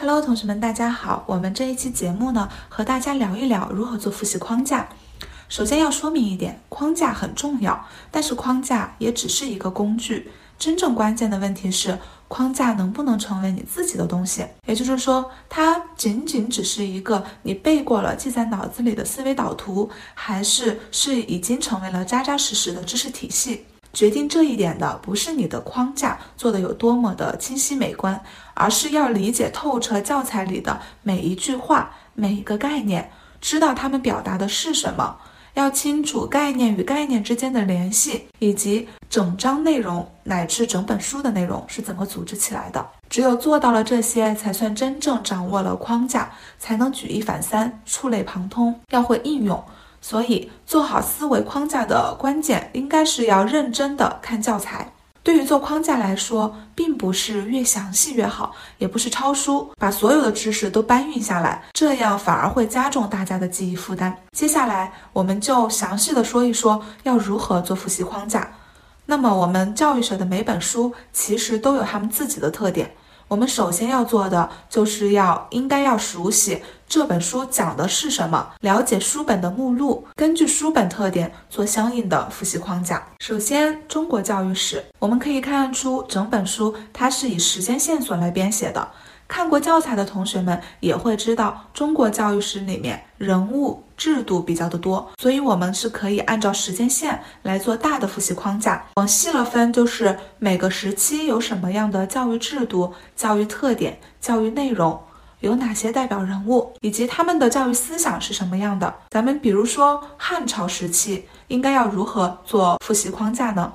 Hello，同学们，大家好。我们这一期节目呢，和大家聊一聊如何做复习框架。首先要说明一点，框架很重要，但是框架也只是一个工具。真正关键的问题是，框架能不能成为你自己的东西？也就是说，它仅仅只是一个你背过了、记在脑子里的思维导图，还是是已经成为了扎扎实实的知识体系？决定这一点的不是你的框架做的有多么的清晰美观，而是要理解透彻教材里的每一句话、每一个概念，知道他们表达的是什么，要清楚概念与概念之间的联系，以及整章内容乃至整本书的内容是怎么组织起来的。只有做到了这些，才算真正掌握了框架，才能举一反三、触类旁通。要会应用。所以，做好思维框架的关键，应该是要认真的看教材。对于做框架来说，并不是越详细越好，也不是抄书把所有的知识都搬运下来，这样反而会加重大家的记忆负担。接下来，我们就详细的说一说要如何做复习框架。那么，我们教育学的每本书其实都有他们自己的特点。我们首先要做的，就是要应该要熟悉这本书讲的是什么，了解书本的目录，根据书本特点做相应的复习框架。首先，中国教育史，我们可以看出整本书它是以时间线索来编写的。看过教材的同学们也会知道，中国教育史里面人物制度比较的多，所以我们是可以按照时间线来做大的复习框架。往细了分，就是每个时期有什么样的教育制度、教育特点、教育内容，有哪些代表人物，以及他们的教育思想是什么样的。咱们比如说汉朝时期，应该要如何做复习框架呢？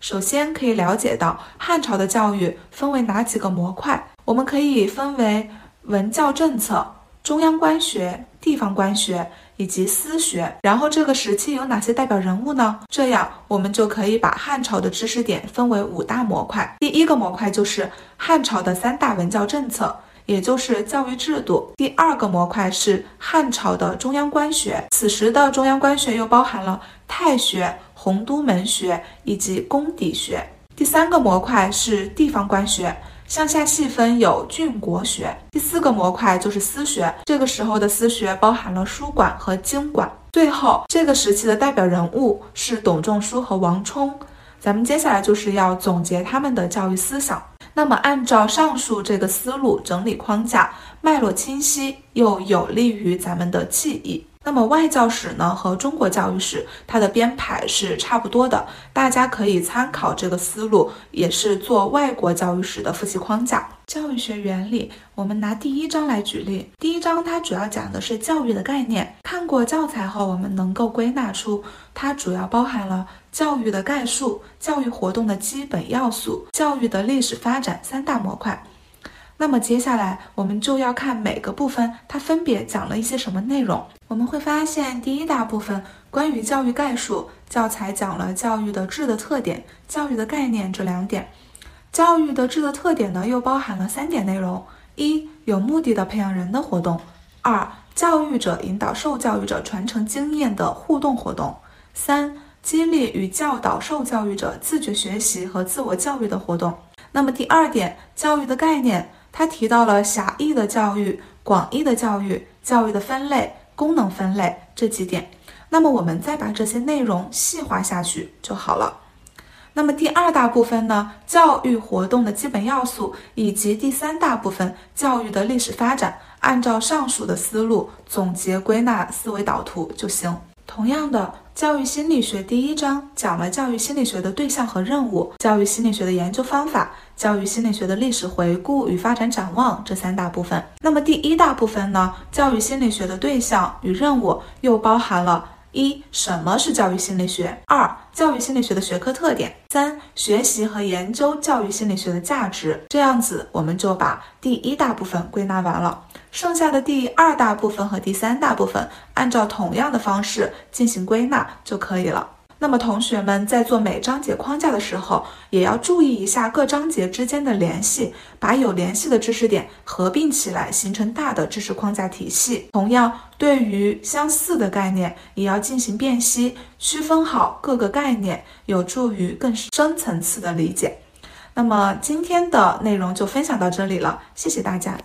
首先可以了解到汉朝的教育分为哪几个模块，我们可以分为文教政策、中央官学、地方官学以及私学。然后这个时期有哪些代表人物呢？这样我们就可以把汉朝的知识点分为五大模块。第一个模块就是汉朝的三大文教政策，也就是教育制度。第二个模块是汉朝的中央官学，此时的中央官学又包含了太学。洪都门学以及宫底学，第三个模块是地方官学，向下细分有郡国学。第四个模块就是私学，这个时候的私学包含了书馆和经馆。最后，这个时期的代表人物是董仲舒和王充。咱们接下来就是要总结他们的教育思想。那么，按照上述这个思路整理框架，脉络清晰，又有利于咱们的记忆。那么外教史呢和中国教育史，它的编排是差不多的，大家可以参考这个思路，也是做外国教育史的复习框架。教育学原理，我们拿第一章来举例。第一章它主要讲的是教育的概念。看过教材后，我们能够归纳出它主要包含了教育的概述、教育活动的基本要素、教育的历史发展三大模块。那么接下来我们就要看每个部分，它分别讲了一些什么内容。我们会发现，第一大部分关于教育概述，教材讲了教育的质的特点、教育的概念这两点。教育的质的特点呢，又包含了三点内容：一、有目的的培养人的活动；二、教育者引导受教育者传承经验的互动活动；三、激励与教导受教育者自觉学习和自我教育的活动。那么第二点，教育的概念。他提到了狭义的教育、广义的教育、教育的分类、功能分类这几点。那么我们再把这些内容细化下去就好了。那么第二大部分呢，教育活动的基本要素，以及第三大部分教育的历史发展，按照上述的思路总结归纳思维导图就行。同样的，教育心理学第一章讲了教育心理学的对象和任务，教育心理学的研究方法，教育心理学的历史回顾与发展展望这三大部分。那么第一大部分呢，教育心理学的对象与任务又包含了。一、什么是教育心理学？二、教育心理学的学科特点。三、学习和研究教育心理学的价值。这样子，我们就把第一大部分归纳完了。剩下的第二大部分和第三大部分，按照同样的方式进行归纳就可以了。那么同学们在做每章节框架的时候，也要注意一下各章节之间的联系，把有联系的知识点合并起来，形成大的知识框架体系。同样，对于相似的概念，也要进行辨析，区分好各个概念，有助于更深层次的理解。那么今天的内容就分享到这里了，谢谢大家。